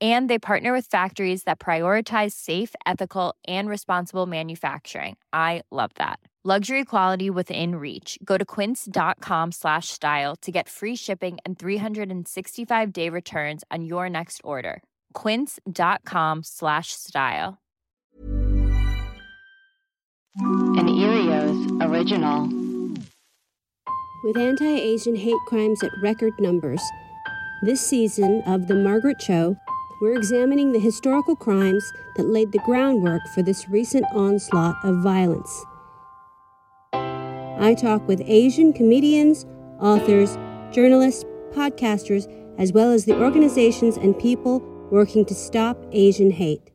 and they partner with factories that prioritize safe ethical and responsible manufacturing. I love that. Luxury quality within reach. Go to quince.com slash style to get free shipping and 365 day returns on your next order. quince.com slash style. An Earios original. With anti-asian hate crimes at record numbers this season of the margaret cho we're examining the historical crimes that laid the groundwork for this recent onslaught of violence. I talk with Asian comedians, authors, journalists, podcasters, as well as the organizations and people working to stop Asian hate.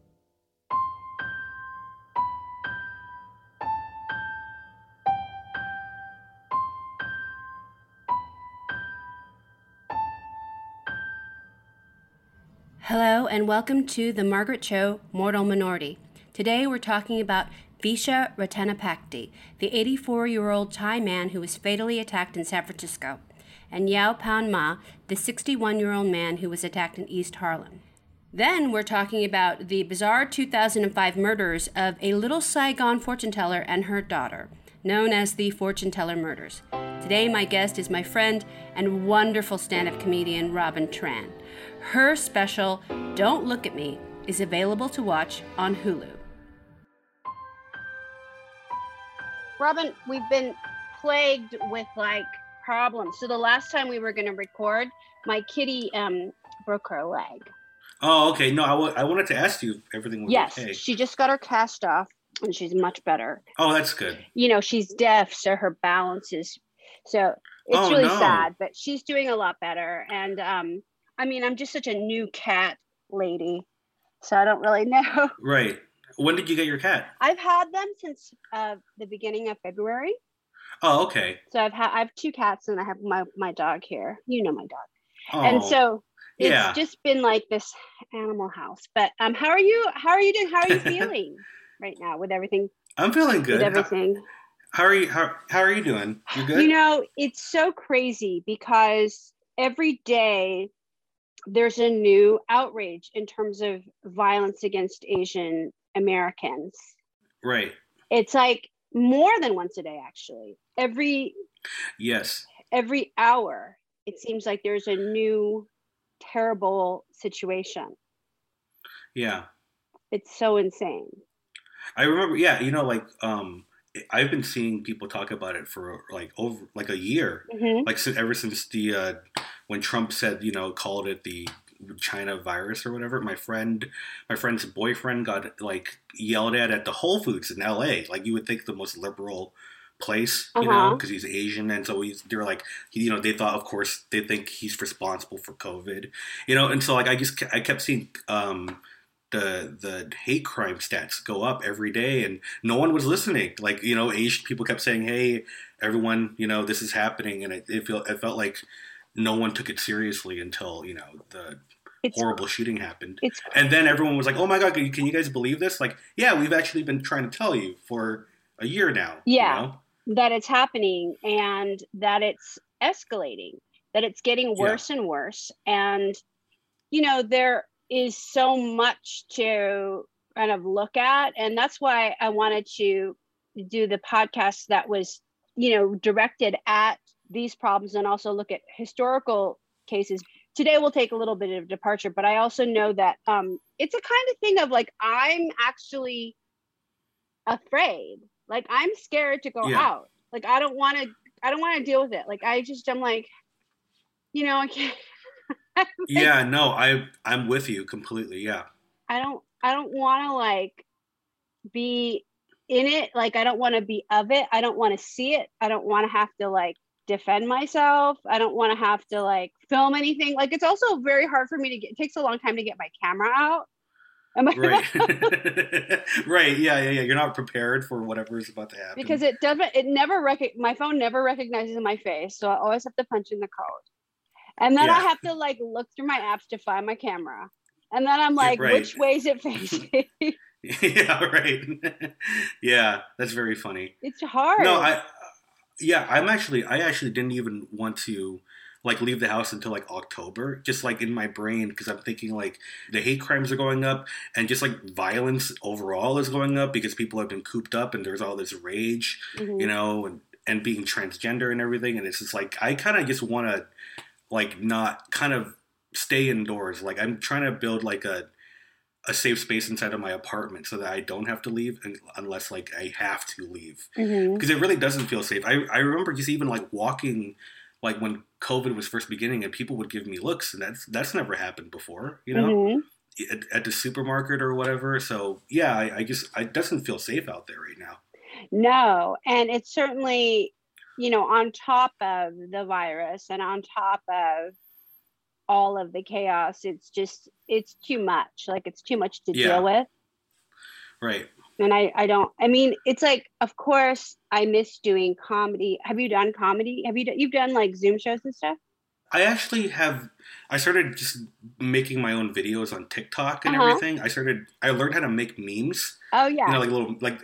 Hello, and welcome to the Margaret Cho Mortal Minority. Today we're talking about Vicha Ratanapakdee, the 84 year old Thai man who was fatally attacked in San Francisco, and Yao Pan Ma, the 61 year old man who was attacked in East Harlem. Then we're talking about the bizarre 2005 murders of a little Saigon fortune teller and her daughter, known as the Fortune Teller Murders. Today, my guest is my friend and wonderful stand up comedian Robin Tran. Her special, Don't Look at Me, is available to watch on Hulu. Robin, we've been plagued with like problems. So the last time we were going to record, my kitty um, broke her leg. Oh, okay. No, I, w- I wanted to ask you if everything was yes, okay. she just got her cast off and she's much better. Oh, that's good. You know, she's deaf, so her balance is so it's Oh, really no. sad, but she's doing a lot better. And um, I mean, I'm just such a new cat lady, so I don't really know. Right. When did you get your cat? I've had them since uh, the beginning of February. Oh, okay. So I've had I have two cats and I have my my dog here. You know my dog. Oh, and so it's yeah. just been like this animal house. But um, how are you? How are you doing? How are you feeling right now with everything? I'm feeling good. With everything. How are you? How, how are you doing? You good? You know, it's so crazy because every day there's a new outrage in terms of violence against Asian Americans. right. It's like more than once a day, actually. Every Yes. every hour, it seems like there's a new terrible situation. Yeah. It's so insane. I remember. Yeah. You know, like um, I've been seeing people talk about it for like over like a year. Mhm. Like ever since the uh, when Trump said you know called it the China virus or whatever. My friend, my friend's boyfriend got like yelled at at the Whole Foods in L.A. Like you would think the most liberal place, you know, Uh-huh. because he's Asian, and so he's they're like, you know, they thought, of course, they think he's responsible for COVID, you know, and so like I just I kept seeing um the the hate crime stats go up every day, and no one was listening. Like you know, Asian people kept saying, hey, everyone, you know, this is happening, and it, it felt it felt like no one took it seriously until you know the It's horrible shooting happened. And then everyone was like, "Oh my god, can you, can you guys believe this?" Like, yeah, we've actually been trying to tell you for a year now. you Yeah. know? that it's happening and that it's escalating, that it's getting Yeah. worse and worse. And, you know, there is so much to kind of look at. And that's why I wanted to do the podcast that was, you know, directed at these problems and also look at historical cases. Today we'll take a little bit of departure, but I also know that um, it's a kind of thing of like, I'm actually afraid. Like I'm scared to go Yeah. out. Like I don't want to I don't want to deal with it. Like I just I'm like you know, I can't. yeah, no, I I'm with you completely. Yeah. I don't I don't want to like be in it. Like I don't want to be of it. I don't want to see it. I don't want to have to like defend myself. I don't want to have to like film anything. Like it's also very hard for me to get. It takes a long time to get my camera out. Am I right? right. Yeah. Yeah. Yeah. You're not prepared for whatever is about to happen because it doesn't. It never rec- My phone never recognizes my face, so I always have to punch in the code, and then yeah. I have to like look through my apps to find my camera, and then I'm like, right. which way is it facing? yeah. Right. yeah. That's very funny. It's hard. No. I. Yeah. I'm actually. I actually didn't even want to like leave the house until like October, just like in my brain, because I'm thinking like the hate crimes are going up and just like violence overall is going up because people have been cooped up and there's all this rage, mm-hmm. you know, and, and being transgender and everything. And it's just like, I kind of just want to like not kind of stay indoors. Like I'm trying to build like a, a safe space inside of my apartment so that I don't have to leave unless like I have to leave because mm-hmm. it really doesn't feel safe. I, I remember just even like walking like when COVID was first beginning and people would give me looks, and that's that's never happened before, you know, mm-hmm. at, at, the supermarket or whatever. So yeah, I, I just it doesn't feel safe out there right now. No, and it's certainly you know on top of the virus and on top of all of the chaos, it's just it's too much. Like it's too much to yeah. deal with. Right and I, I don't i mean it's like of course i miss doing comedy have you done comedy have you done, you've done like zoom shows and stuff i actually have i started just making my own videos on tiktok and uh-huh. everything. I started i learned how to make memes. Oh yeah. You know like little like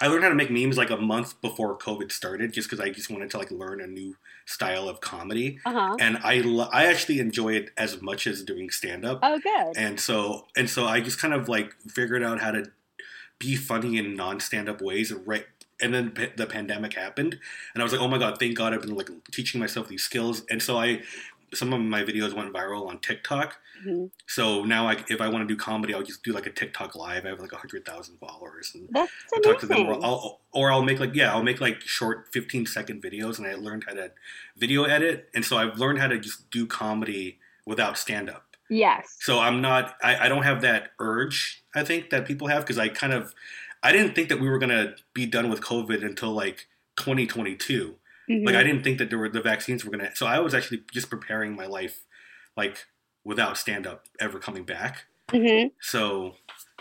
i learned how to make memes like a month before covid started just because i just wanted to like learn a new style of comedy. Uh-huh. and i i actually enjoy it as much as doing stand-up. Oh good. And so and so i just kind of like figured out how to be funny in non-stand-up ways right and then the pandemic happened and i was like oh my god thank god i've been like teaching myself these skills and so i some of my videos went viral on tiktok mm-hmm. so now I, if i want to do comedy i'll just do like a tiktok live i have like 100000 followers and That's amazing. talk to them or I'll, or I'll make like yeah i'll make like short 15 second videos and i learned how to video edit and so i've learned how to just do comedy without stand-up Yes. So I'm not. I, I don't have that urge. I think that people have because I kind of. I didn't think that we were gonna be done with COVID until like 2022. Mm-hmm. Like I didn't think that there were the vaccines were gonna. So I was actually just preparing my life, like without stand up ever coming back. Mm-hmm. So,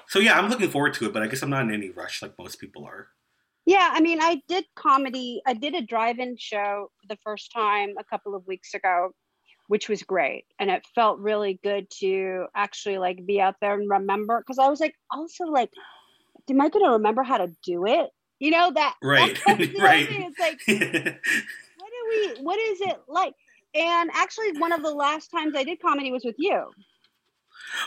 so yeah, I'm looking forward to it, but I guess I'm not in any rush like most people are. Yeah, I mean, I did comedy. I did a drive-in show the first time a couple of weeks ago which was great and it felt really good to actually like be out there and remember because i was like also like am i going to remember how to do it? You know that right. right. it's like what do we what is it like? And actually one of the last times i did comedy was with you.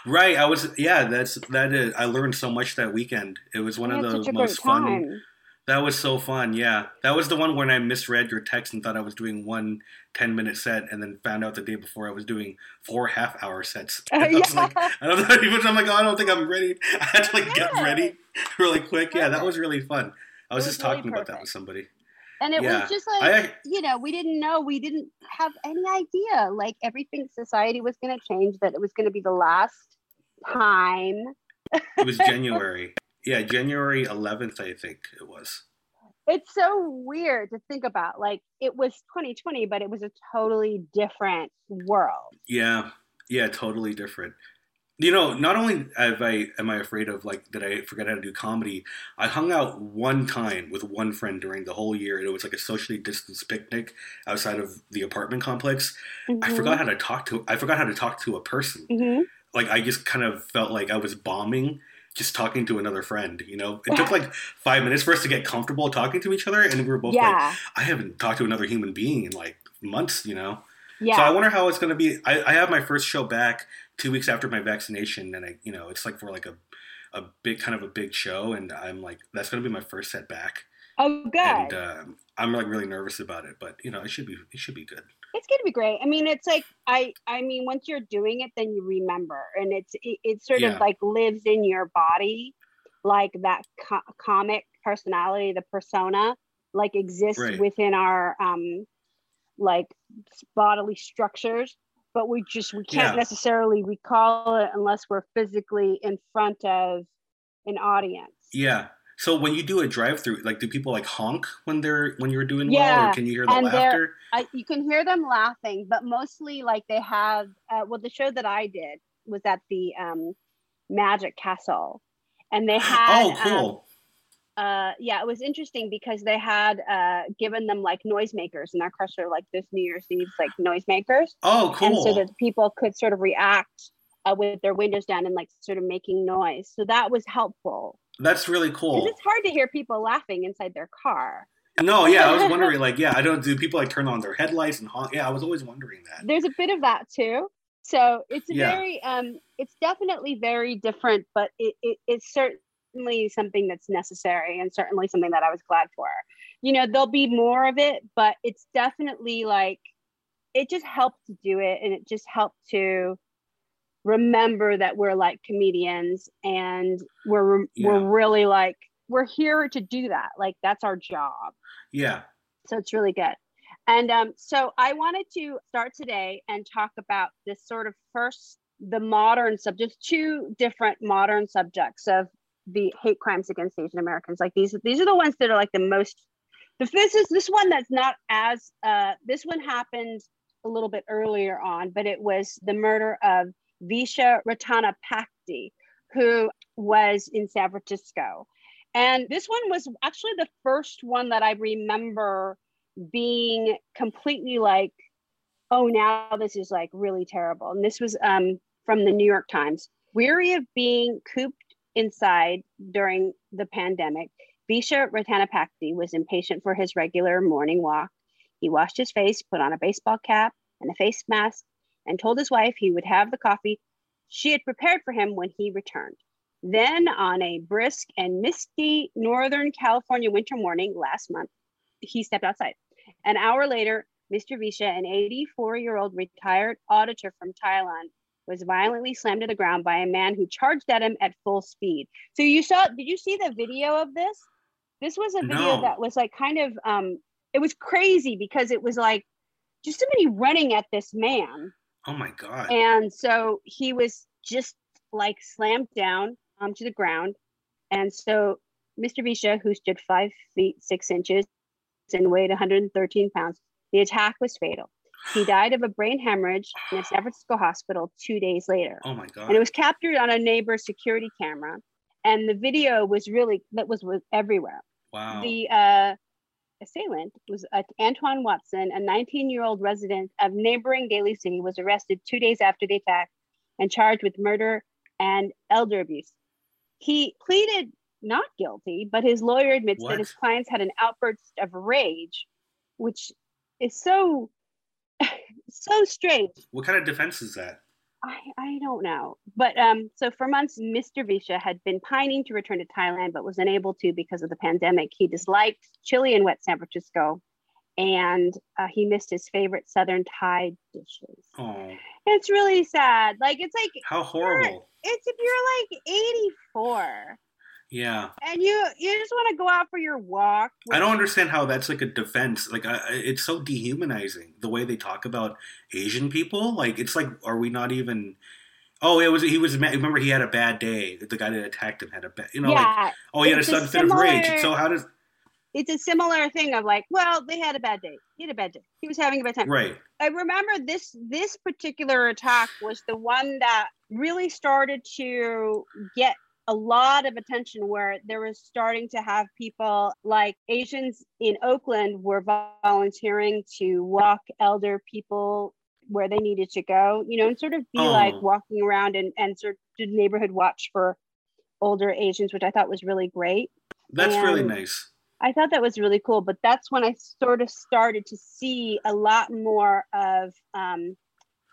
Right. I was yeah that's that is i learned so much that weekend. It was one of the most fun that was so fun. Yeah. That was the one when I misread your text and thought I was doing one 10 minute set and then found out the day before I was doing four half hour sets. Uh, yeah. I was like, I don't know, even I'm like, oh, I don't think I'm ready. I had to like yeah. get ready really quick. Yeah, that was really fun. I was, was just really talking perfect. about that with somebody. And it yeah. was just like, I, you know, we didn't know, we didn't have any idea. Like everything society was going to change, that it was going to be the last time. it was January. Yeah, January 11th, I think it was. It's so weird to think about. Like it was 2020, but it was a totally different world. Yeah, yeah, totally different. You know, not only have I am I afraid of like that I forgot how to do comedy. I hung out one time with one friend during the whole year, and it was like a socially distanced picnic outside of the apartment complex. Mm-hmm. I forgot how to talk to. I forgot how to talk to a person. Mm-hmm. Like I just kind of felt like I was bombing just talking to another friend. You know, it took like five minutes for us to get comfortable talking to each other, and we were both yeah. like, "I haven't talked to another human being in like months." You know. Yeah. So I wonder how it's going to be. I, I have my first show back two weeks after my vaccination, and I, you know, it's like for like a, a big kind of a big show, and I'm like, that's going to be my first set back. Oh, good. And um, I'm like really nervous about it, but you know, it should be it should be good it's going to be great. I mean, it's like I I mean, once you're doing it, then you remember, and it's it, it sort yeah. of like lives in your body, like that co- comic personality, the persona, like exists right. within our um like bodily structures. but we just we can't Yeah. necessarily recall it unless we're physically in front of an audience. Yeah. So when you do a drive-through, like, do people like honk when they're when you're doing well, or can you hear the and laughter? I, you can hear them laughing, but mostly like they have. Uh, well, the show that I did was at the um, Magic Castle, and they had. Oh, um, cool. uh, yeah, it was interesting because they had uh, given them like noisemakers, and our crush are like this New Year's Eve's like noisemakers, oh, cool! and so that people could sort of react uh, with their windows down and like sort of making noise. So that was helpful. That's really cool. It's hard to hear people laughing inside their car. No, yeah, I was wondering, like, yeah, I don't do people like turn on their headlights and honk? Yeah, I was always wondering that. there's a bit of that too so it's Yeah. very um it's definitely very different but it, it it's certainly something that's necessary and certainly something that i was glad for you know there'll be more of it but it's definitely like it just helped to do it and it just helped to remember that we're like comedians and we're Yeah. we're really like we're here to do that like that's our job Yeah. so it's really good. And um, so I wanted to start today and talk about this sort of first, the modern subjects, two different modern subjects of the hate crimes against Asian Americans. Like these, these are the ones that are like the most. The this is this one that's not as. Uh, this one happened a little bit earlier on, but it was the murder of Visha Ratana Pakti, who was in San Francisco. And this one was actually the first one that I remember being completely like, oh, now this is like really terrible. And this was um, from the New York Times. Weary of being cooped inside during the pandemic, Vicha Ratanapakdee was impatient for his regular morning walk. He washed his face, put on a baseball cap and a face mask, and told his wife he would have the coffee she had prepared for him when he returned. Then, on a brisk and misty Northern California winter morning last month, he stepped outside. An hour later, Mr. Vicha, an 84 year old retired auditor from Thailand, was violently slammed to the ground by a man who charged at him at full speed. So, you saw, did you see the video of this? This was a video No. that was like kind of, um, it was crazy because it was like just somebody running at this man. Oh my god. And so he was just like slammed down onto the ground. And so Mr. Vicha, who stood five feet six inches and weighed 113 pounds, the attack was fatal. He died of a brain hemorrhage in a San Francisco hospital two days later. oh my god. And it was captured on a neighbor's security camera. And the video was really, that was, was everywhere. wow. The uh, assailant was uh, Antoine Watson, a 19 year old resident of neighboring Daly City, was arrested two days after the attack and charged with murder and elder abuse. He pleaded not guilty, but his lawyer admits What? that his clients had an outburst of rage, which is so, so strange. what kind of defense is that? I, I don't know. But um, so for months, Mr. Vicha had been pining to return to Thailand, but was unable to because of the pandemic. He disliked chilly and wet San Francisco, and uh, he missed his favorite Southern Thai dishes. Oh, It's really sad. Like, it's like, how horrible. it's if you're like 84 Yeah. and you you just want to go out for your walk. I don't understand how that's like a defense. Like, I, it's so dehumanizing the way they talk about Asian people. Like, it's like, are we not even? Oh, it was he was. Remember, he had a bad day. The guy that attacked him had a bad. You know, like, oh, he had a it's a sudden fit of rage. So how does? it's a similar thing of like, well, they had a bad day. He had a bad day. He was having a bad time. Right. I remember this this particular attack was the one that really started to get a lot of attention where there was starting to have people like Asians in Oakland were volunteering to walk elder people where they needed to go, you know, and sort of be like Oh. walking around and, and sort of do neighborhood watch for older Asians, which I thought was really great. That's really nice. I thought that was really cool, but that's when I sort of started to see a lot more of um,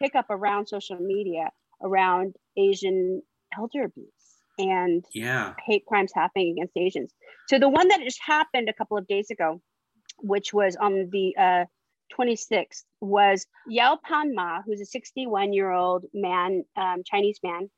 pickup around social media around Asian elder abuse and Yeah. hate crimes happening against Asians. So the one that just happened a couple of days ago, which was on the uh, 26th, was Yao Pan Ma, who's a 61 year old man, um, Chinese man.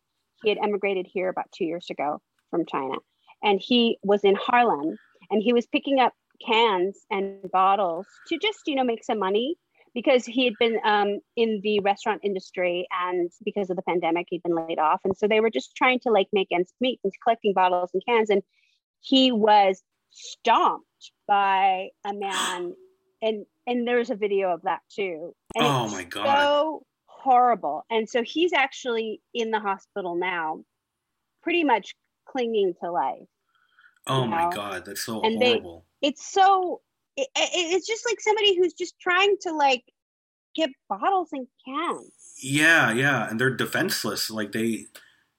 He had emigrated here about two years ago from China, and he was in Harlem, and he was picking up cans and bottles to just you know make some money. Because he had been um, in the restaurant industry and because of the pandemic he'd been laid off and so they were just trying to like make ends meet and collecting bottles and cans and he was stomped by a man and and there's a video of that too and Oh my God. so horrible and so he's actually in the hospital now pretty much clinging to life Oh my know? god, that's so And they- horrible. it's so it, it- it's just like somebody who's just trying to like get bottles and cans yeah, yeah, and they're defenseless. Like they,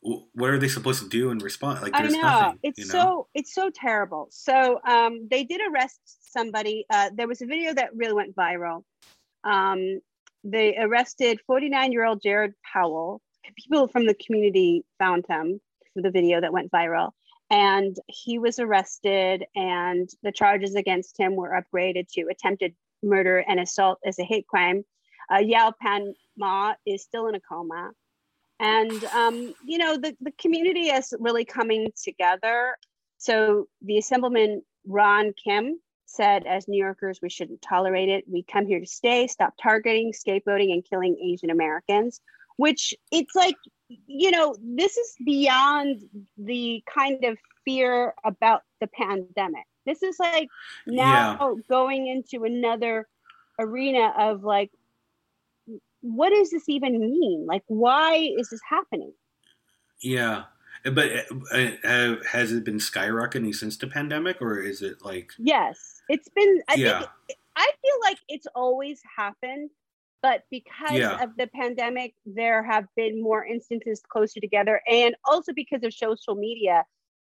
what are they supposed to do in response? Like I there's know nothing. it's you know? so it's so terrible. So um, they did arrest somebody. Uh, there was a video that really went viral. Um, they arrested 49 year old Jared Powell. People from the community found him for the video that went viral, and he was arrested. And the charges against him were upgraded to attempted murder and assault as a hate crime. Uh, Yao Pan Ma is still in a coma and um, you know the, the community is really coming together so the assemblyman ron kim said as new yorkers we shouldn't tolerate it we come here to stay stop targeting scapegoating and killing asian americans which it's like you know this is beyond the kind of fear about the pandemic this is like now going into another arena of like what does this even mean? Like, why is this happening? Yeah, but uh, have, has it been skyrocketing since the pandemic, or is it like? Yes, it's been. I Yeah. think I feel like it's always happened, but because Yeah. of the pandemic, there have been more instances closer together, and also because of social media,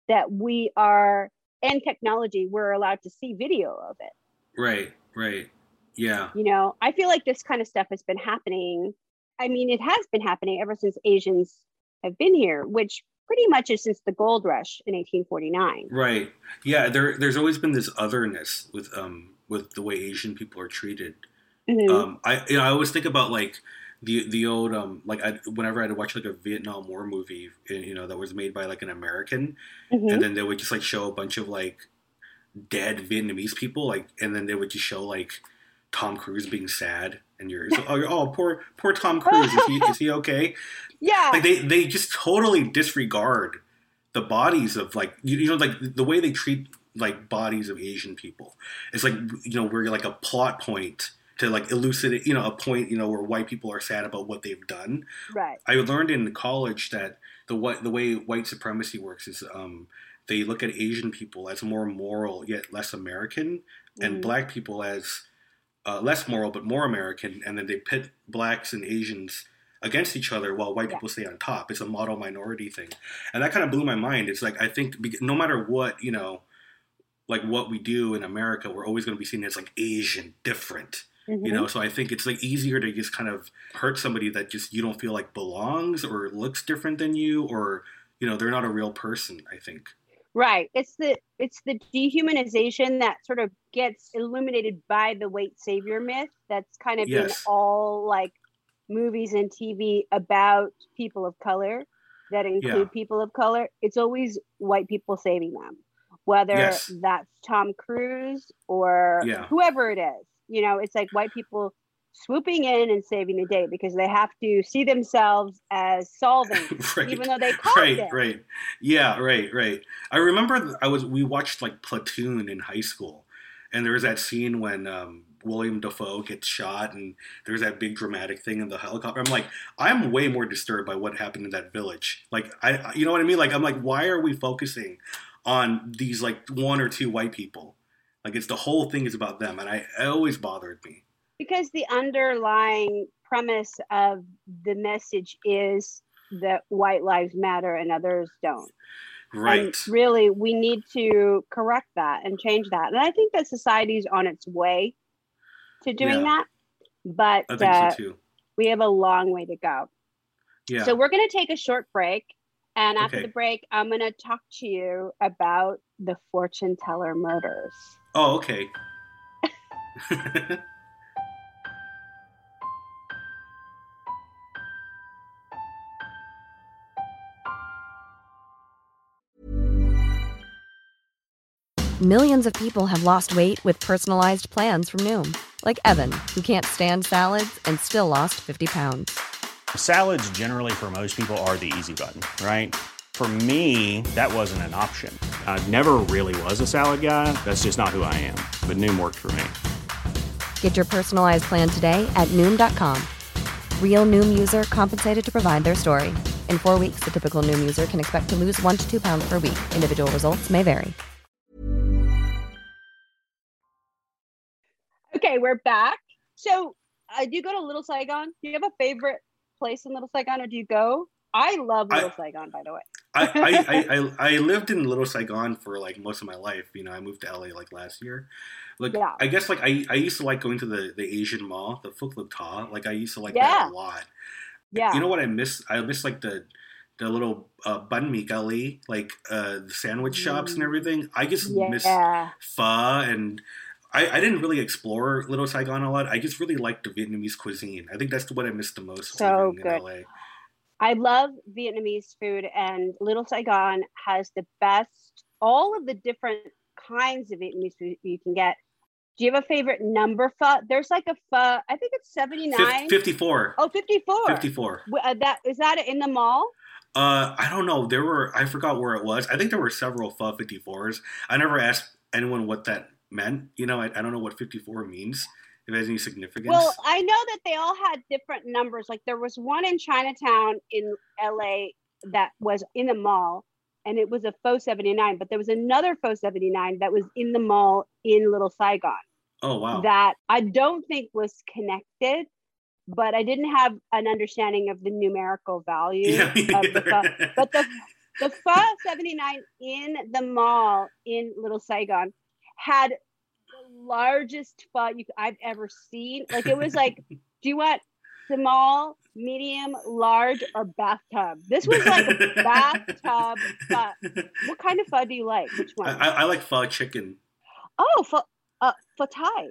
that we are and technology, we're allowed to see video of it. Right, right, yeah, You know, I feel like this kind of stuff has been happening. I mean, it has been happening ever since Asians have been here, which pretty much is since the gold rush in 1849. right, yeah. There, there's always been this otherness with um with the way Asian people are treated. Mhm. Um, I you know I always think about like the the old um like I, whenever I'd watch like a Vietnam War movie, eh, you know, that was made by like an American, Mhm. and then they would just like show a bunch of like dead Vietnamese people, like, and then they would just show like Tom Cruise being sad, and you're oh, you're- oh poor poor Tom Cruise, is he is he okay? yeah. Like they they just totally disregard the bodies of like you, you know like the way they treat like bodies of Asian people. It's like you know we're like a plot point to like elucidate you know a point you know where white people are sad about what they've done right. I learned in college that the what the way white supremacy works is um, they look at Asian people as more moral yet less American, and Mhm. black people as uh, less moral but more American, and then they pit blacks and Asians against each other while white Yeah. people stay on top. It's a model minority thing, and that kind of blew my mind. It's like I think no matter what you know, like what we do in America, we're always going to be seen as like Asian, different you Mhm. know so i think it's like easier to just kind of hurt somebody that just you don't feel like belongs or looks different than you or you know they're not a real person i think Right. It's the it's the dehumanization that sort of gets illuminated by the white savior myth that's kind of Yes. in all like movies and TV about people of color that include people of color. It's always white people saving them. Whether Yes. that's Tom Cruise or Yeah. whoever it is. You know, it's like white people swooping in and saving the day because they have to see themselves as solving right even though they caused right it. right yeah right right i remember i was we watched like platoon in high school and there was that scene when um William Dafoe gets shot, and there's that big dramatic thing in the helicopter. I'm like, I'm way more disturbed by what happened in that village. Like, I, I- you know what I mean? Like, I'm like, why are we focusing on these like one or two white people? Like, it's the whole thing is about them, and I it always bothered me. because the underlying premise of the message is that white lives matter and others don't. Right. And really, we need to correct that and change that. And I think that society's on its way to doing Yeah. that, but uh, so we have a long way to go. Yeah. So we're going to take a short break. And after Okay. the break, I'm going to talk to you about the fortune teller murders. oh, okay. Millions of people have lost weight with personalized plans from Noom, Like Evan, who can't stand salads and still lost 50 pounds. Salads, generally, for most people, are the easy button, right? For me, that wasn't an option. I never really was a salad guy. That's just not who I am. But Noom worked for me. Get your personalized plan today at Noom.com. Real Noom user compensated to provide their story. In four weeks, the typical Noom user can expect to lose one to two pounds per week. Individual results may vary. Okay, we're back. So, uh, do you go to Little Saigon? Do you have a favorite place in Little Saigon, or do you go? I love Little I- Saigon, by the way. I, I, I, I, lived in Little Saigon for like most of my life. You know, I moved to LA like last year. Like, Yeah. I guess like I, I used to like going to the, the Asian mall, the Phuoc Loc Tho. Like, I used to like Yeah. that a lot. Yeah. You know what I miss? I miss like the the little uh, banh mi gully, like uh, the sandwich shops and everything. I just miss yeah. pho and. I, I didn't really explore Little Saigon a lot. I just really liked the Vietnamese cuisine. I think that's what I missed the most So good. in LA. I love Vietnamese food, and Little Saigon has the best, all of the different kinds of Vietnamese food you can get. Do you have a favorite number pho? There's like a pho, I think it's 79. Fif- 54. Oh, 54. 54. W- uh, that is that in the mall? Uh, I don't know. There were I forgot where it was. I think there were several pho 54s. I never asked anyone what that meant. You know, I, I don't know what 54 means. If it has any significance. Well, I know that they all had different numbers. Like there was one in Chinatown in LA that was in the mall and it was a pho 79, but there was another pho 79 that was in the mall in Little Saigon oh wow. that I don't think was connected, but I didn't have an understanding of the numerical value yeah, of the pho. But the the pho 79 in the mall in Little Saigon had the largest pho you, I've ever seen. Like it was like, do you want small, medium, large, or bathtub? This was like a bathtub pho. What kind of pho do you like? Which one? I, I like pho chicken. oh, pho, uh, pho Thai.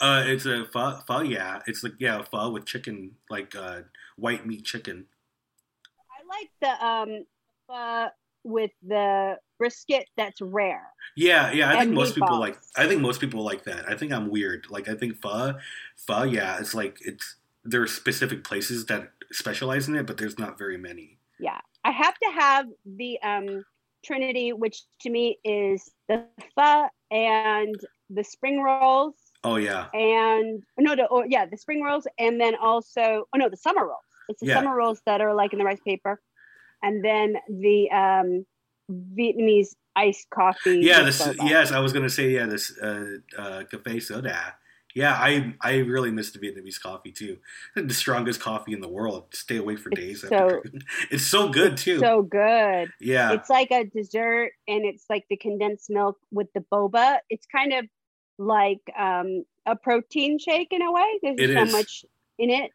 Uh, it's a pho, pho. Yeah, it's like yeah, pho with chicken, like uh, white meat chicken. I like the um pho with the brisket that's rare. Yeah, yeah. I think most people like. I think most people like that. I think I'm weird. Like I think pho, pho. Yeah, it's like it's there are specific places that specialize in it, but there's not very many. yeah i have to have the um trinity which to me is the pho and the spring rolls Oh yeah, and no the oh, yeah the spring rolls and then also oh no the summer rolls it's the Yeah. summer rolls that are like in the rice paper and then the um vietnamese iced coffee yeah. This yes, I was gonna say yeah. This uh, uh, cafe soda. Yeah, I I really miss the Vietnamese coffee too. The strongest coffee in the world. Stay awake for It's days. so- after it's so good too. so good yeah, it's like a dessert and it's like the condensed milk with the boba it's kind of like um, a protein shake in a way there's It so is. much in it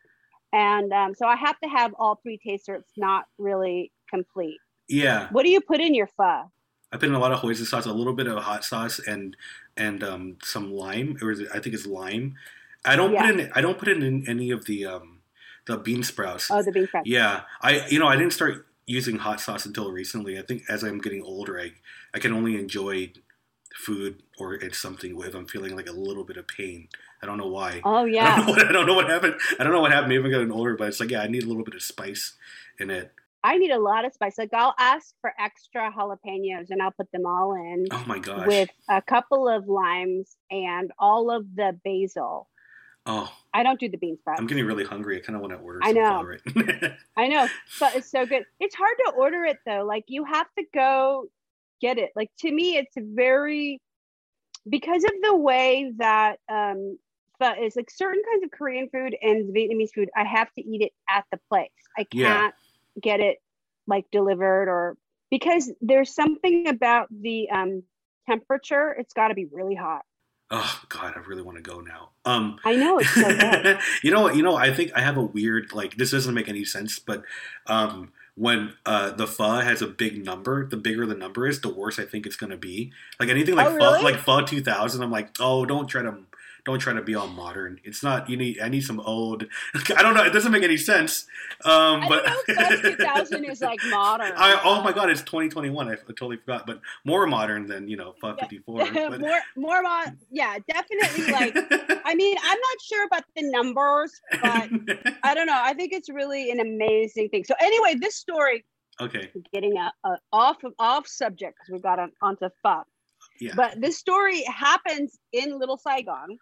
and um, so i have to have all three tastes or it's not really complete yeah. what do you put in your pho I put in a lot of hoisin sauce, a little bit of hot sauce, and and um, some lime, or is it, I think it's lime. I don't Yeah. put in. I don't put in any of the um, the bean sprouts. oh the bean sprouts Yeah, I you know I didn't start using hot sauce until recently. I think as I'm getting older, I I can only enjoy food or it's something if I'm feeling like a little bit of pain. I don't know why. oh I don't, yeah know what, I don't know what happened. I don't know what happened. Maybe I'm getting older, but it's like yeah, I need a little bit of spice in it. I need a lot of spice like i'll ask for extra jalapenos and i'll put them all in Oh my gosh. with a couple of limes and all of the basil oh, i don't do the bean sprouts I'm getting really hungry. I kind of want to order. I know. right. I know, but it's so good. It's hard to order it though. Like you have to go get it. Like to me, it's very because of the way that um but it's like certain kinds of Korean food and Vietnamese food, I have to eat it at the place. I can't Yeah. Get it like delivered or because there's something about the um temperature, it's gotta be really hot. Oh God, I really want to go now. Um, I know it's so good. you know what? You know, I think I have a weird like. This doesn't make any sense, but um, when uh, the pho has a big number, the bigger the number is, the worse I think it's gonna be. Like anything like Oh, pho, really? like pho two thousand, I'm like, oh, don't try to don't try to be all modern. It's not. You need. I need some old. I don't know. It doesn't make any sense. Um, I but don't know if 2000 is like modern. I, oh my god, it's 2021. I totally forgot. But more modern than you know, 554. But, more, more mod. Yeah, definitely. Like, I mean, I'm not sure about the numbers, but I don't know. I think it's really an amazing thing. So anyway, this story. okay. Getting a, a off off subject because we got on, onto pho. Yeah. But this story happens in Little Saigon.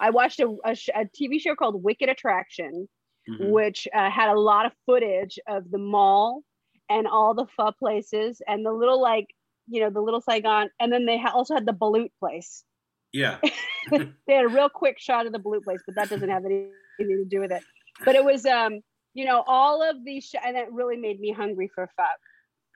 I watched a, a, sh- a TV show called Wicked Attraction, Mhm. which uh, had a lot of footage of the mall and all the pho places and the little like you know the little Saigon, and then they ha- also had the balut place. Yeah. They had a real quick shot of the balut place, but that doesn't have anything to do with it. But it was um you know all of these sh- and it really made me hungry for pho.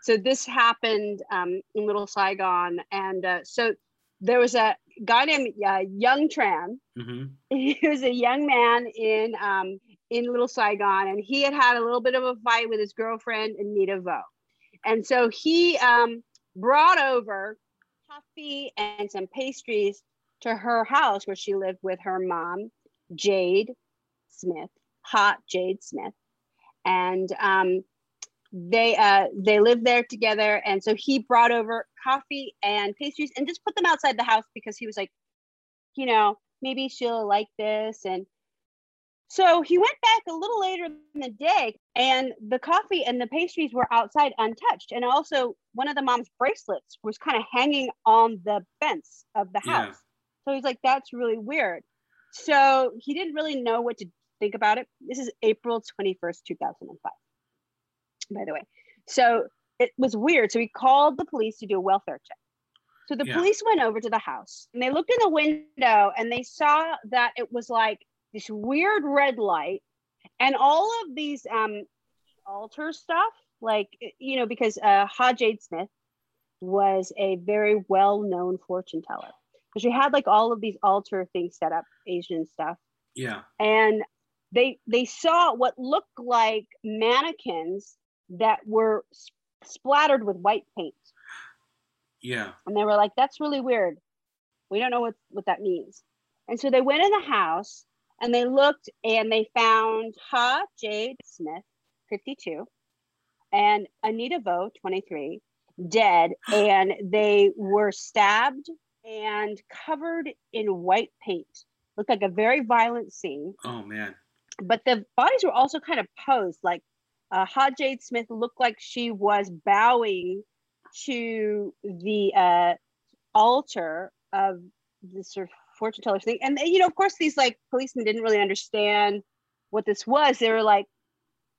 So this happened um, in Little Saigon, and uh, so there was a guy named uh, Young Tran. Hmm he was a young man in um in Little Saigon, and he had had a little bit of a fight with his girlfriend Anita Vo, and so he um brought over coffee and some pastries to her house where she lived with her mom, Jade Smith, Ha Jade Smith, and um they uh they lived there together. And so he brought over coffee and pastries and just put them outside the house because he was like you know maybe she'll like this. And so he went back a little later in the day and the coffee and the pastries were outside untouched. And also one of the mom's bracelets was kind of hanging on the fence of the Yeah. house. So he's like that's really weird. So he didn't really know what to think about it. This is april 21st 2005 by the way. So it was weird. So he called the police to do a welfare check. So the Yeah. police went over to the house and they looked in the window and they saw that it was like this weird red light and all of these um altar stuff like you know because uh Ha Jade Smith was a very well-known fortune teller. Because she had like all of these altar things set up Asian stuff. Yeah. and they they saw what looked like mannequins that were splattered with white paint. Yeah. and they were like that's really weird. We don't know what what that means. And so they went in the house and they looked and they found ha jade smith 52 and anita vo 23 dead. And they were stabbed and covered in white paint. Looked like a very violent scene. Oh man. but the bodies were also kind of posed like uh, Ha Jade Smith looked like she was bowing to the uh, altar of this sort of fortune teller thing. And you know, of course, these like policemen didn't really understand what this was. They were like,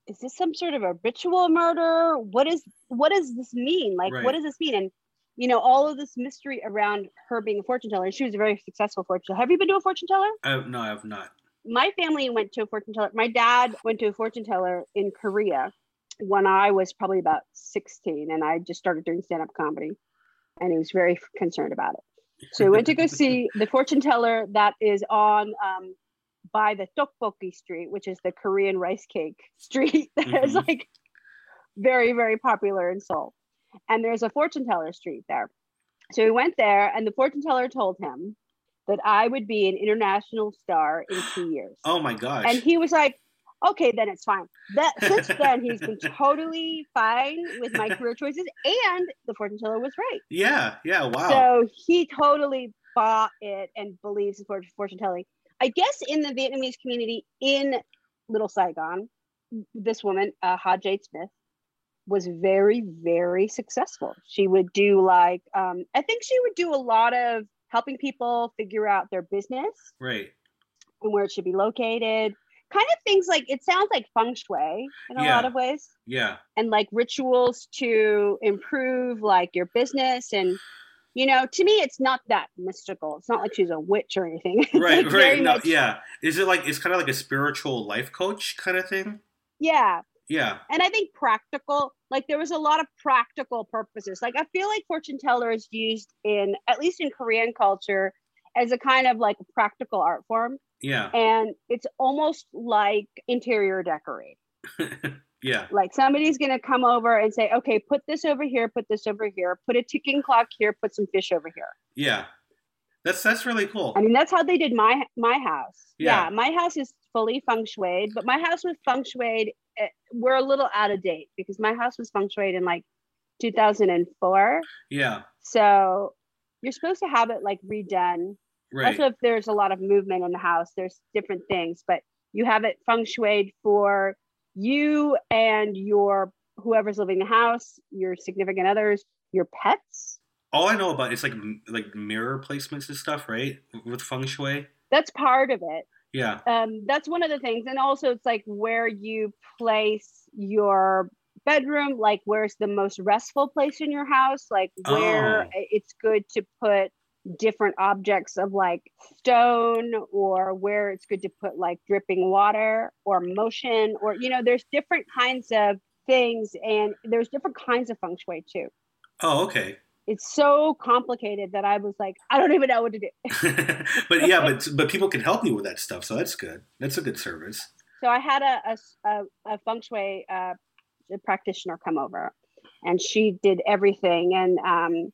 "Is this some sort of a ritual murder? What is what does this mean? Like, Right. what does this mean?" And you know, all of this mystery around her being a fortune teller. She was a very successful fortune teller. Have you been to a fortune teller? I, no, I have not. My family went to a fortune teller. My dad went to a fortune teller in Korea when I was probably about 16 and I just started doing stand up comedy and he was very concerned about it. So we went to go see the fortune teller that is on um, by the tteokbokki street, which is the Korean rice cake street that is Mhm. like very, very popular in Seoul. And there's a fortune teller street there. So we went there and the fortune teller told him that I would be an international star in two years. Oh my gosh. And he was like, okay, then it's fine. That since then he's been totally fine with my career choices, and the fortune teller was right. yeah. Yeah. Wow. So he totally bought it and believes in fortune, telling. I guess in the Vietnamese community in Little Saigon, this woman, uh, Ha Jade Smith, was very, very successful. She would do like, um, I think she would do a lot of helping people figure out their business right. and where it should be located. Kind of things like it sounds like feng shui in a Yeah. lot of ways, Yeah. and like rituals to improve like your business. And you know, to me, it's not that mystical. It's not like she's a witch or anything. Right. like, right. No. Yeah. Is it like it's kind of like a spiritual life coach kind of thing? yeah. Yeah. And I think practical, like there was a lot of practical purposes. Like I feel like fortune teller is used in at least in Korean culture as a kind of like a practical art form. Yeah. And it's almost like interior decorating. yeah. like somebody's going to come over and say okay put this over here put this over here put a ticking clock here put some fish over here Yeah. That's that's really cool. I mean, that's how they did my my house. Yeah. Yeah, my house is fully feng shuied, but my house was feng shuied. Eh, We're a little out of date because my house was feng shuied in like 2004. yeah, So you're supposed to have it like redone. right. Also, if there's a lot of movement in the house, there's different things, but you have it feng shuied for you and your whoever's living in the house, your significant others, your pets. All I know about is like like mirror placements and stuff, right? With feng shui. That's part of it. Yeah. um, that's one of the things and also it's like where you place your bedroom like where's the most restful place in your house like where Oh. it's good to put different objects of like stone or where it's good to put like dripping water or motion or you know there's different kinds of things and there's different kinds of feng shui too Oh, okay. It's so complicated that i was like i don't even know what to do but yeah, but but people can help me with that stuff, so that's good. That's a good service. So I had a a, a feng shui uh, practitioner come over, and she did everything. And um,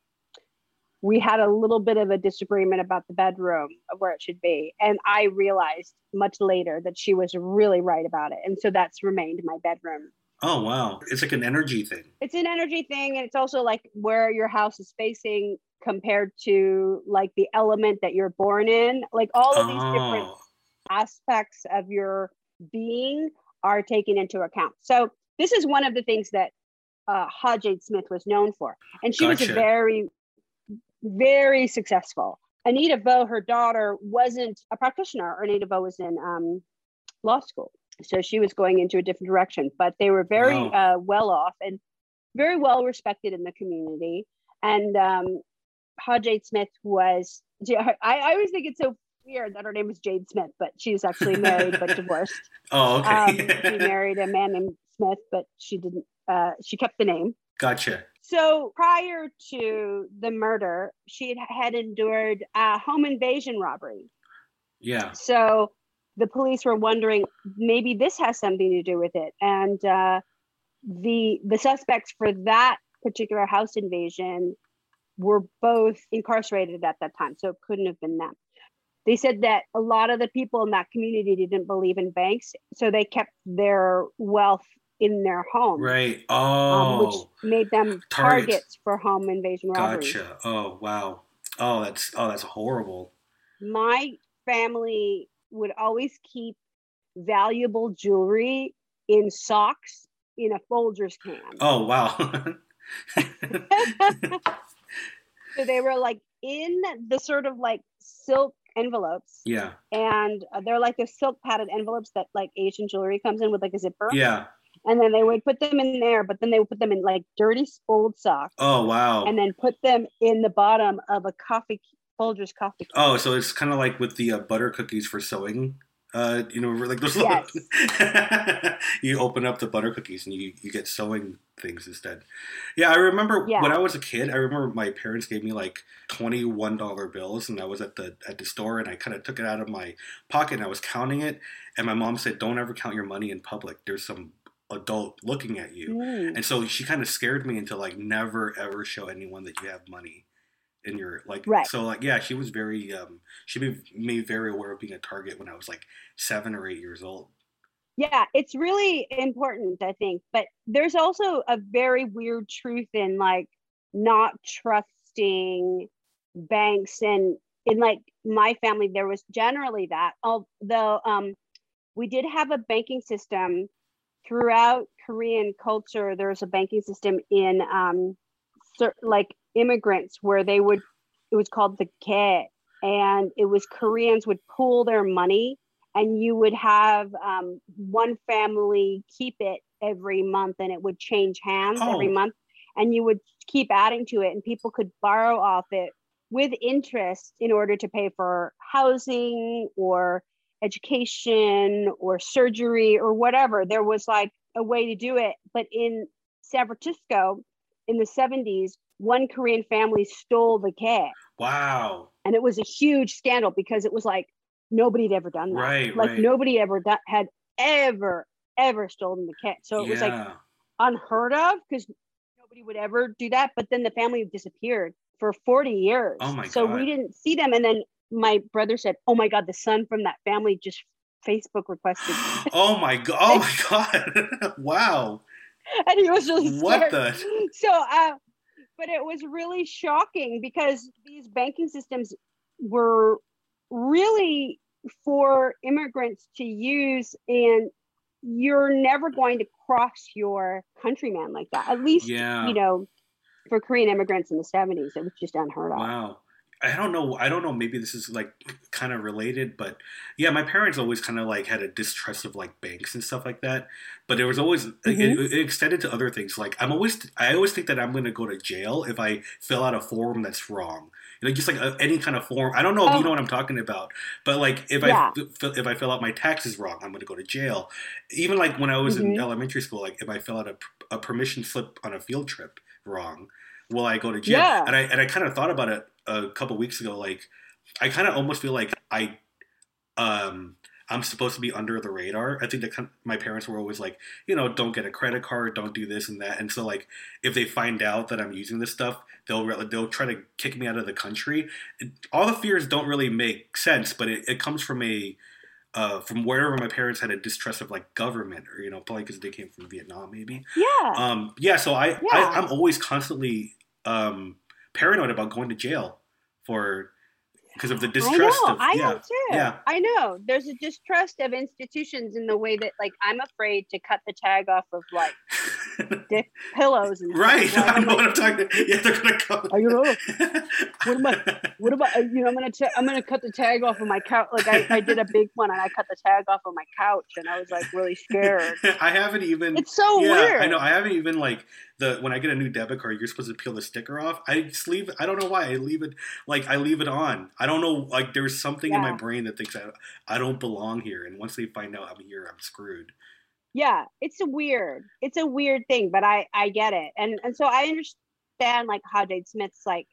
we had a little bit of a disagreement about the bedroom of where it should be. And I realized much later that she was really right about it. And so that's remained my bedroom. Oh wow, it's like an energy thing. It's an energy thing, and it's also like where your house is facing compared to like the element that you're born in. Like all of these different Oh, aspects of your being are taken into account. So this is one of the things that uh, Ha Jade Smith was known for, and she was Gotcha. a very, very successful. Anita Vo, her daughter, wasn't a practitioner. Anita Vo was in um, law school, so she was going into a different direction. But they were very Wow. uh, well off and very well respected in the community. And um, Ha Jade Smith was. I, I always think it's so weird that her name is Jade Smith, but she's actually married but divorced. oh Um, she married a man named Smith, but she didn't. Uh, she kept the name. gotcha. So prior to the murder, she had endured a home invasion robbery. Yeah. So the police were wondering maybe this has something to do with it, and uh, the the suspects for that particular house invasion were both incarcerated at that time, so it couldn't have been them. They said that a lot of the people in that community didn't believe in banks, so they kept their wealth in their home, Right. um, Oh. which made them Targets. targets for home invasion robbery. gotcha. Oh wow. Oh, that's oh that's horrible. my family would always keep valuable jewelry in socks in a Folgers can. Oh wow. so they were like in the sort of like silk envelopes, yeah. and they're like the silk padded envelopes that like Asian jewelry comes in with like a zipper. Yeah. And then they would put them in there, but then they would put them in like dirty old socks, Oh wow. and then put them in the bottom of a coffee Folgers coffee. Oh, so it's kind of like with the uh, butter cookies for sewing. Uh, you know, like those. Yes. you open up the butter cookies and you, you get sewing things instead. Yeah, I remember Yeah. when I was a kid. I remember my parents gave me like twenty one dollar bills, and I was at the at the store, and I kind of took it out of my pocket, and I was counting it, and my mom said, "Don't ever count your money in public. There's some adult looking at you." Mm. And so she kind of scared me into like never ever show anyone that you have money in your like Right. so like yeah she was very um she made me very aware of being a target when I was like seven or eight years old. Yeah, it's really important, I think. But there's also a very weird truth in like not trusting banks and in like my family there was generally that although um we did have a banking system throughout Korean culture there was a banking system in um like immigrants where they would it was called the K and it was Koreans would pool their money and you would have um, one family keep it every month and it would change hands every Oh. month and you would keep adding to it and people could borrow off it with interest in order to pay for housing or education or surgery or whatever there was like a way to do it but in san francisco in the 70s one korean family stole the cash Wow. and it was a huge scandal because it was like nobody had ever done that. Right, like right. nobody ever do- had ever ever stolen the cat. So it was like unheard of because nobody would ever do that. But then the family disappeared for 40 years. Oh my so God. we didn't see them. And then my brother said, "Oh my God, the son from that family just Facebook requested," oh my god! Oh my god! wow! and he was really What the? So, uh, but it was really shocking because these banking systems were really for immigrants to use, and you're never going to cross your countryman like that. At least, Yeah. you know, for Korean immigrants in the 70s, it was just unheard of. Wow. I don't know. I don't know. Maybe this is like kind of related, but yeah, my parents always kind of like had a distrust of like banks and stuff like that. But there was always it, Mhm. it extended to other things. Like I'm always, I always think that I'm going to go to jail if I fill out a form that's wrong. You know, just like a, any kind of form. I don't know if Oh. you know what I'm talking about, but like if Yeah. I if I fill out my taxes wrong, I'm going to go to jail. Even like when I was in Mhm. elementary school, like if I fill out a, a permission slip on a field trip wrong, will I go to jail? Yeah. And I and I kind of thought about it a couple weeks ago. Like I kind of almost feel like I um I'm supposed to be under the radar. I think that my parents were always like, you know, don't get a credit card, don't do this and that. And so like if they find out that I'm using this stuff, they'll re- they'll try to kick me out of the country. It- all the fears don't really make sense, but it, it comes from a uh, from wherever my parents had a distrust of like government, or you know, probably because they came from Vietnam, maybe. Yeah. Um, yeah, so I, Yeah. I I'm always constantly um, paranoid about going to jail for because of the distrust I know, of I yeah, know too. yeah. I know. There's a distrust of institutions in the way that, like, I'm afraid to cut the tag off of like dick pillows and stuff. right. Like, I know what I'm talking. Yeah, they're gonna come. Are you What am I? What about uh, you know? I'm gonna ta- I'm gonna cut the tag off of my couch. Like I, I did a big one and I cut the tag off of my couch and I was like really scared. I haven't even. It's so yeah, weird. I know. I haven't even like the when I get a new debit card, you're supposed to peel the sticker off. I just leave. I don't know why. I leave it like I leave it on. I don't know. Like there's something in my brain that thinks I I don't belong here, and once they find out I'm here, I'm screwed. yeah it's a weird it's a weird thing but i i get it and and so i understand like how jade smith's like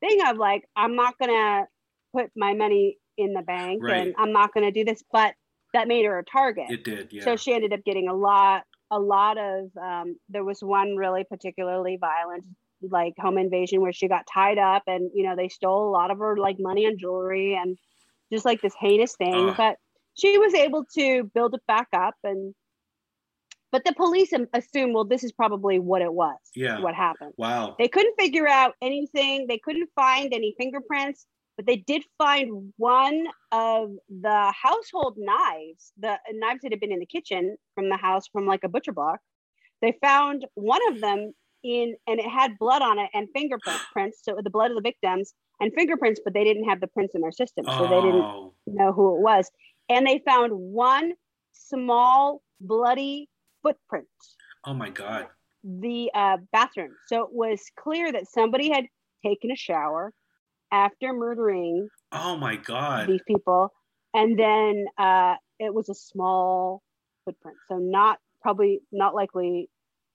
thing of like i'm not gonna put my money in the bank Right. and i'm not gonna do this but that made her a target It did. Yeah. so she ended up getting a lot a lot of um there was one really particularly violent like home invasion where she got tied up and you know they stole a lot of her like money and jewelry and just like this heinous thing Ugh. but she was able to build it back up and but the police assume well this is probably what it was Yeah. what happened wow. they couldn't figure out anything they couldn't find any fingerprints but they did find one of the household knives the knives that had been in the kitchen from the house from like a butcher block they found one of them in and it had blood on it and fingerprints so the blood of the victims and fingerprints but they didn't have the prints in their system so they didn't Oh. know who it was and they found one small bloody footprint Oh my god. the uh, bathroom. So it was clear that somebody had taken a shower after murdering Oh my god. these people, and then uh, it was a small footprint. So not probably not likely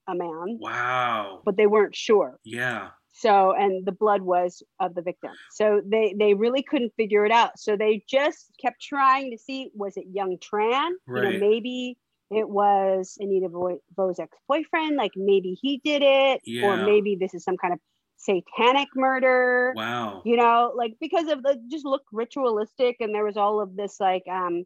a man, Wow. but they weren't sure. Yeah. So and the blood was of the victim. So they they really couldn't figure it out. So they just kept trying to see was it young Tran? You know, maybe it was Anita Vo- Vo's ex-boyfriend. Like maybe he did it, or maybe this is some kind of satanic murder. Wow. You know, like because of the just look ritualistic, and there was all of this like um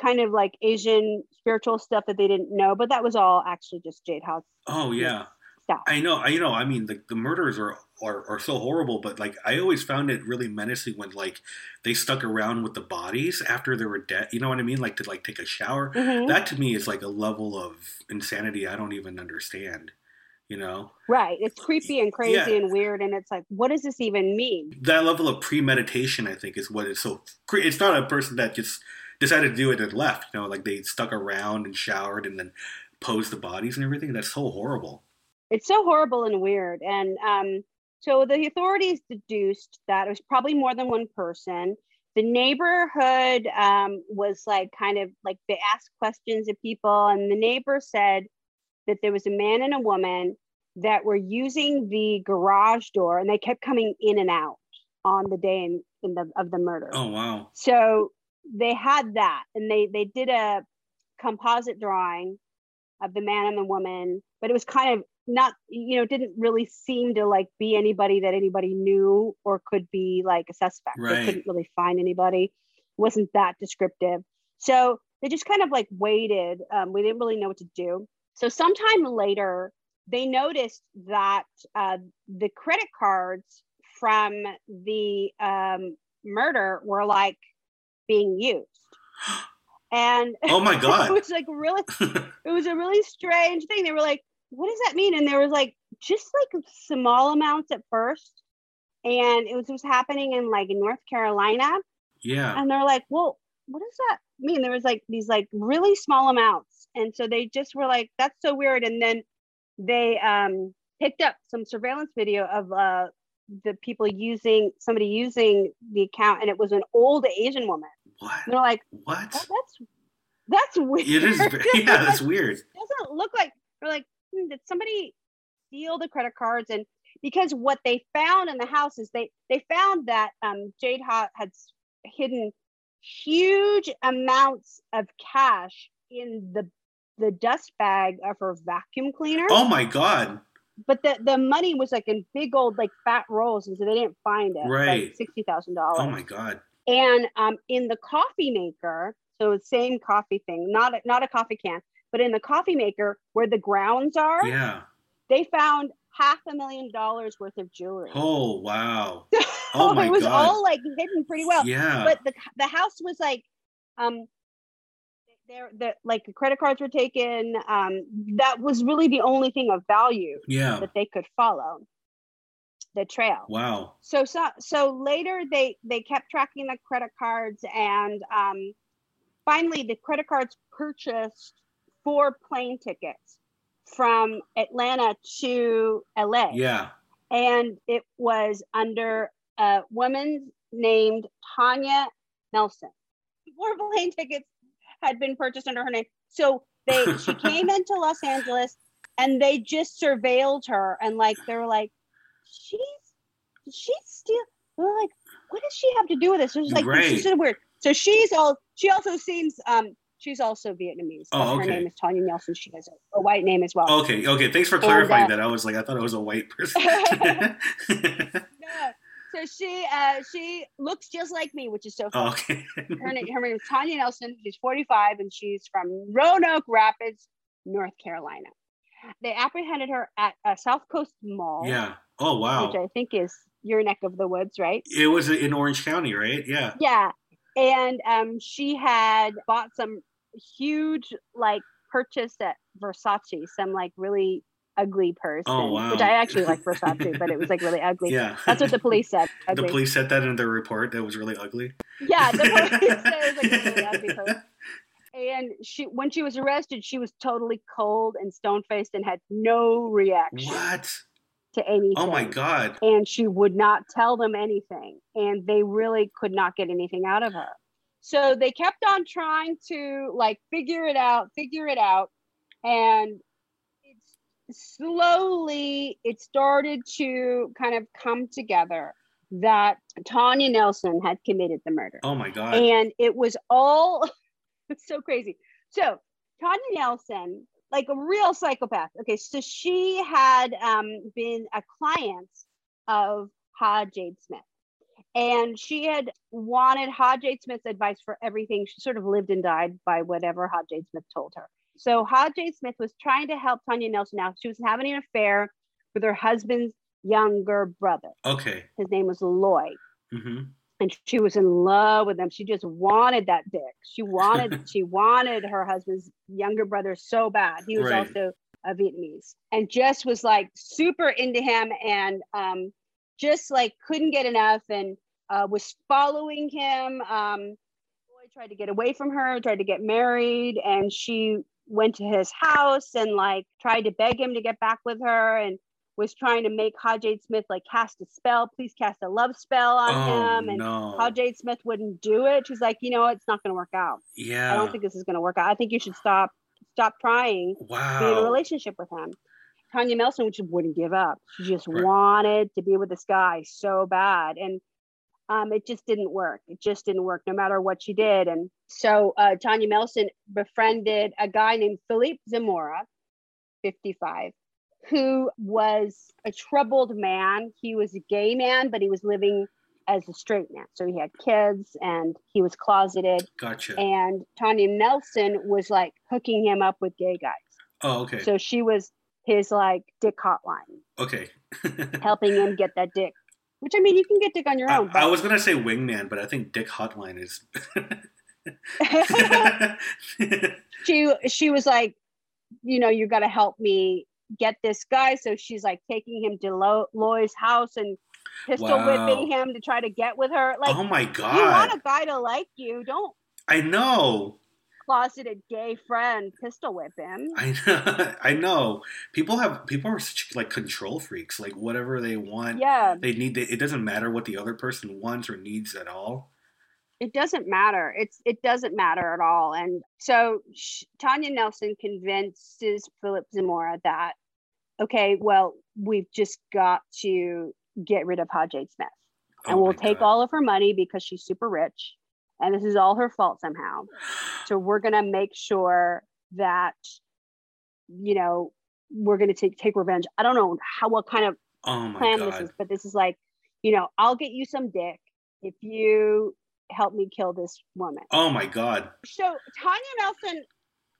kind of like Asian spiritual stuff that they didn't know, but that was all actually just Jade House Oh yeah. stuff. I know, I you know, I mean, the, the murders are, are are so horrible, but like I always found it really menacing when like they stuck around with the bodies after they were dead. You know what I mean? Like to like take a shower. Mhm. That to me is like a level of insanity I don't even understand. You know, Right. It's creepy and crazy Yeah. and weird. And it's like, what does this even mean? that level of premeditation, I think, is what is so. It's not a person that just decided to do it and left. You know, like they stuck around and showered and then posed the bodies and everything. That's so horrible. It's so horrible and weird. And um, so the authorities deduced that it was probably more than one person. The neighborhood um, was like kind of like they asked questions of people, and the neighbor said that there was a man and a woman that were using the garage door and they kept coming in and out on the day in, in the, of the murder. Oh wow. So they had that, and they they did a composite drawing of the man and the woman, but it was kind of not you know didn't really seem to like be anybody that anybody knew or could be like a suspect Right. they couldn't really find anybody wasn't that descriptive so they just kind of like waited um, we didn't really know what to do so sometime later they noticed that uh, the credit cards from the um, murder were like being used and Oh my god, it was like really it was a really strange thing. They were like, what does that mean? And there was like just like small amounts at first. And it was just happening in like in North Carolina. yeah. And they're like, well, what does that mean? There was like these like really small amounts. And so they just were like, that's so weird. And then they um picked up some surveillance video of uh the people using somebody using the account and it was an old Asian woman. What? And they're like, What? oh, that's that's weird. It is. Yeah, that's weird. doesn't look like they're like hmm, did somebody steal the credit cards and because what they found in the house is they they found that um, Jade ha- had hidden huge amounts of cash in the the dust bag of her vacuum cleaner Oh my god. but the the money was like in big old like fat rolls and so they didn't find it Right. like sixty thousand dollars Oh my god. and um, in the coffee maker, so the same coffee thing, not a, not a coffee can, but in the coffee maker where the grounds are, Yeah. they found half a million dollars worth of jewelry. Oh wow. so oh my it was God. all like hidden pretty well. Yeah. But the the house was like, um, there the like the credit cards were taken. Um, that was really the only thing of value yeah. that they could follow. The trail Wow. so so so later they they kept tracking the credit cards and um finally the credit cards purchased four plane tickets from atlanta to la Yeah. and it was under a woman named tanya nelson four plane tickets had been purchased under her name so they she came into los angeles and they just surveilled her and like they were like she's she's still we're like what does she have to do with this it's like Right. she's so weird so she's all she also seems um she's also vietnamese Oh, her name is tanya nelson she has a, a white name as well Okay. Okay. Thanks for clarifying uh, that. I was like, I thought it was a white person. no. So she uh she looks just like me which is so funny. okay. her name her name is tanya nelson she's 45 and she's from roanoke rapids north carolina they apprehended her at a south coast mall Yeah. Oh wow. which i think is your neck of the woods right It was in Orange County, right? Yeah. Yeah. And um, she had bought some huge, like, purchase at Versace, some like really ugly purse. Oh, wow. Which I actually like Versace, but it was like really ugly. Yeah. That's what the police said. the police said that in their report. That was really ugly. Yeah, the police said it was like really ugly purse. And she, when she was arrested, she was totally cold and stone faced and had no reaction What? to anything. Oh my god. and she would not tell them anything and they really could not get anything out of her so they kept on trying to like figure it out figure it out and slowly it started to kind of come together that tanya nelson had committed the murder. Oh my god. and it was all it's so crazy. So tanya nelson like a real psychopath. Okay so she had um, been a client of ha jade smith. And she had wanted ha jade smith's advice for everything. She sort of lived and died by whatever ha jade smith told her so ha jade smith was trying to help tanya nelson out she was having an affair with her husband's younger brother Okay. his name was lloyd hmm and she was in love with him. She just wanted that dick. She wanted she wanted her husband's younger brother so bad. He was Right. also a Vietnamese and just was like super into him and um just like couldn't get enough and uh, was following him. Um, tried to get away from her, tried to get married, and she went to his house and like tried to beg him to get back with her and was trying to make Ha Jade Smith like cast a spell, please cast a love spell on Oh him. And no. Ha Jade Smith wouldn't do it. She's like, you know, it's not going to work out. yeah. I don't think this is going to work out. I think you should stop, stop trying to be in a relationship with him. Tanya Nelson just wouldn't give up. She just Right. wanted to be with this guy so bad, and um, it just didn't work. It just didn't work, no matter what she did. And so uh, Tanya Nelson befriended a guy named Philippe Zamora, 55, who was a troubled man. He was a gay man, but he was living as a straight man. So he had kids and he was closeted. Gotcha. And Tanya Nelson was like hooking him up with gay guys. oh, okay. So she was his like dick hotline, okay. helping him get that dick. Which I mean, you can get dick on your I, own. I was gonna say wingman, but I think Dick Hotline is. she she was like, you know, you got to help me get this guy. So she's like taking him to Lo- Loy's house and pistol Wow. whipping him to try to get with her. Like, oh my god, you want a guy to like you, don't I know. Closeted gay friend pistol whip him. I know. I know. People have people are such like control freaks. Like whatever they want, Yeah, they need. It doesn't matter what the other person wants or needs at all. it doesn't matter. It's it doesn't matter at all. And so Tanya Nelson convinces Philip Zamora that okay, well, we've just got to get rid of Ha Jade Smith. Oh and Oh we'll my take God. all of her money because she's super rich and this is all her fault somehow so we're going to make sure that you know we're going to take take revenge i don't know how what kind of Oh my plan god! this is but this is like you know i'll get you some dick if you help me kill this woman Oh my god! so tanya nelson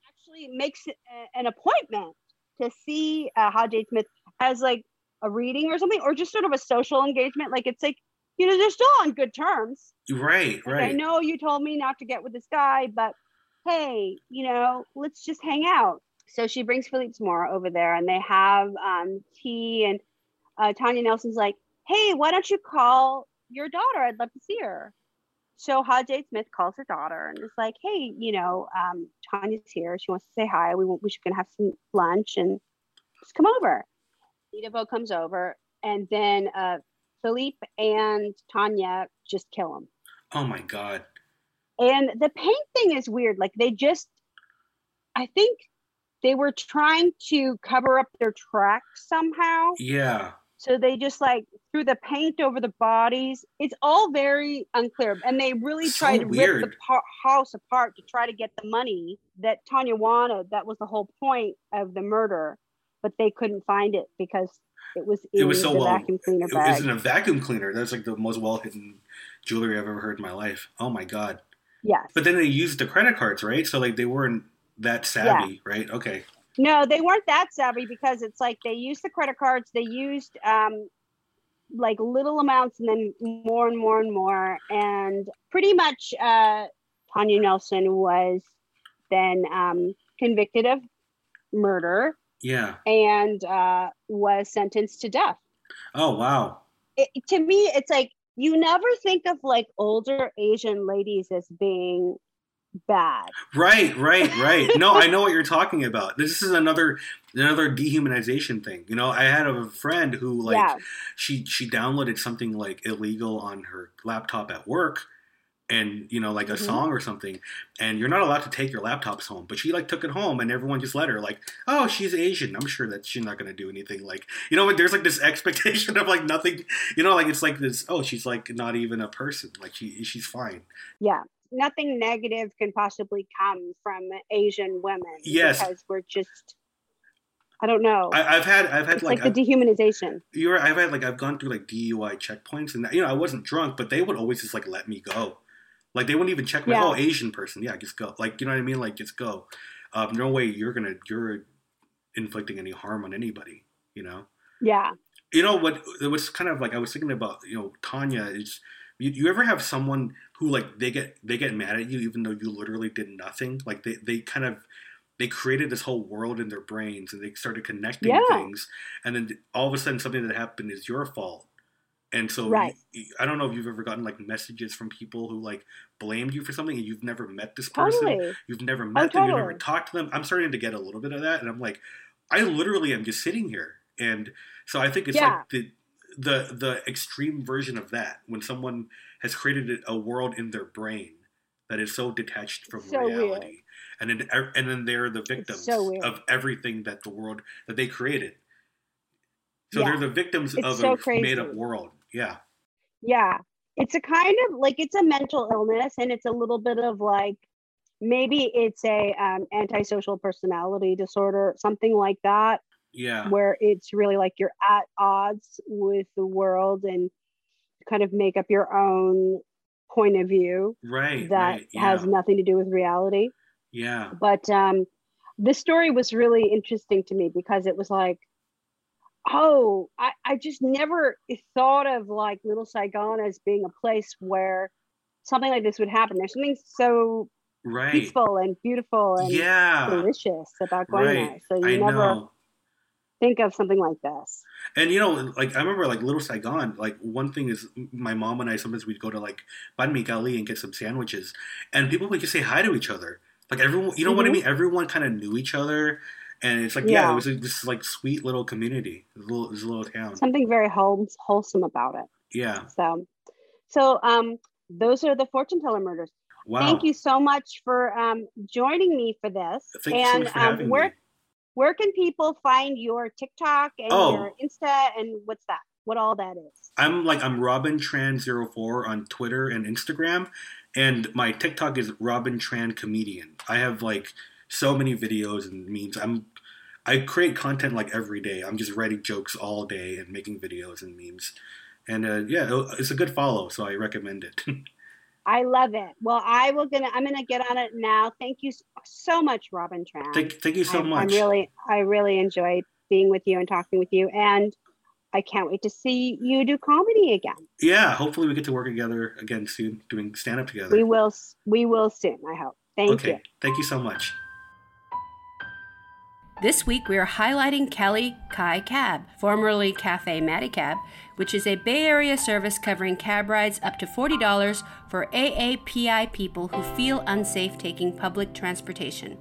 actually makes a- an appointment to see uh, Ha Jade Smith as like a reading or something, or just sort of a social engagement. Like it's like, you know, they're still on good terms. Right, Like, I know you told me not to get with this guy, but hey, you know, let's just hang out. So she brings Philippe Zamora over there and they have um, tea. And uh, Tanya Nelson's like, hey, why don't you call your daughter? I'd love to see her. So Ha Jade Smith calls her daughter and is like, hey, you know, um, Tanya's here. She wants to say hi. We, we should gonna have some lunch and just come over. Nita Bo comes over and then uh, Philippe and Tanya just kill him. Oh my god! And the paint thing is weird. Like they just, I think they were trying to cover up their tracks somehow. Yeah. So they just like threw the paint over the bodies. It's all very unclear. And they really So tried to rip the weird. par- house apart to try to get the money that Tanya wanted. That was the whole point of the murder. But they couldn't find it because it was in It was so the well. vacuum cleaner It bag. was in a vacuum cleaner. That's like the most well hidden jewelry I've ever heard in my life. Oh my god! yes. But then they used the credit cards, right? So like they weren't that savvy, right? Okay. No, they weren't that savvy because it's like they used the credit cards, they used um like little amounts and then more and more and more. And pretty much uh Tanya Nelson was then um convicted of murder Yeah. and uh was sentenced to death. Oh wow. It, to me, it's like you never think of like older Asian ladies as being bad. Right, right, right. No, I know what you're talking about. This is another another dehumanization thing. You know, I had a friend who like yeah. she she downloaded something like illegal on her laptop at work and you know like a Mhm. song or something and you're not allowed to take your laptops home but she like took it home and everyone just let her like oh she's asian i'm sure that she's not going to do anything like you know there's like this expectation of like nothing you know like it's like this oh she's like not even a person like she she's fine yeah nothing negative can possibly come from asian women Yes. because we're just i don't know I, i've had i've had like, like, the dehumanization you're I've had like I've gone through like DUI checkpoints and you know I wasn't drunk, but they would always just like let me go. Like they wouldn't even check me. Yeah. Oh, Asian person, yeah, just go. Like you know what I mean? Like just go. Um, no way you're gonna you're inflicting any harm on anybody. You know. yeah You know what? It was kind of like I was thinking about. You know, Tanya is. You, you ever have someone who like they get they get mad at you even though you literally did nothing? Like they they kind of they created this whole world in their brains and they started connecting Yeah. things and then all of a sudden something that happened is your fault and so Right. i don't know if you've ever gotten like messages from people who like blamed you for something and you've never met this person. Totally. You've never met them. You've never talked to them. I'm starting to get a little bit of that and i'm like i literally am just sitting here. And so i think it's Yeah. like the the the extreme version of that when someone has created a world in their brain that is so detached from So weird. reality and then er, and then they're the victims so of everything that the world that they created. So Yeah. they're the victims It's of so a made up world yeah yeah it's a kind of like it's a mental illness and it's a little bit of like maybe it's a um, antisocial personality disorder something like that Yeah. where it's really like you're at odds with the world and kind of make up your own point of view Right. that right. Yeah. has nothing to do with reality yeah. but um this story was really interesting to me because it was like oh I, I just never thought of like little saigon as being a place where something like this would happen there's something so Right. peaceful and beautiful and Yeah. delicious about going there so you I never know. think of something like this And you know, like I remember, like Little Saigon. Like one thing is, my mom and I sometimes we'd go to like Banh Mi Cali and get some sandwiches, and people would just say hi to each other. Like everyone, you know what I Mhm. mean? Everyone kind of knew each other, and it's like yeah, Yeah. it was like, this like sweet little community, this little, this little town. something very wholesome about it Yeah. so so um those are the fortune teller murders Wow. thank you so much for um joining me for this Thank you so and much for um having where me. where can people find your tiktok and Oh. your insta and what's that what all that is I'm like I'm Robin Tran 04 on Twitter and Instagram, and my TikTok is Robin Tran Comedian. I have like so many videos and memes. I'm I create content like every day. I'm just writing jokes all day and making videos and memes. And uh, yeah, it's a good follow, so I recommend it. i love it well i will gonna i'm gonna get on it now thank you so much robin tran thank, thank you so I, much. I really i really enjoyed being with you and talking with you and i can't wait to see you do comedy again yeah, hopefully we get to work together again soon, doing stand up together. we will we will soon i hope thank okay, you thank you so much. This week we are highlighting Cali Kye Cab, formerly Cafe Matty Cab, which is a Bay Area service covering cab rides up to $40 for AAPI people who feel unsafe taking public transportation.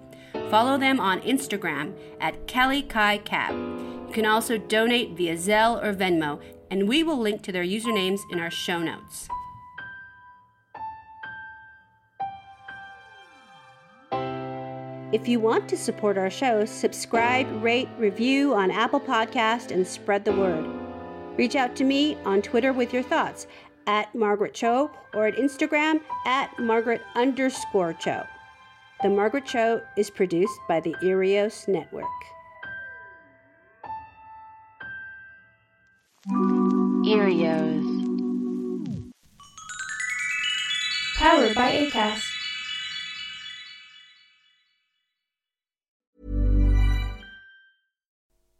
Follow them on Instagram at Cali Kye Cab. You can also donate via Zelle or Venmo, and we will link to their usernames in our show notes. If you want to support our show, subscribe, rate, review on Apple Podcast, and spread the word. Reach out to me on Twitter with your thoughts at Margaret Cho or at Instagram at Margaret underscore Cho. The Margaret Cho is produced by the Earios Network. Earios. Powered by ACAST.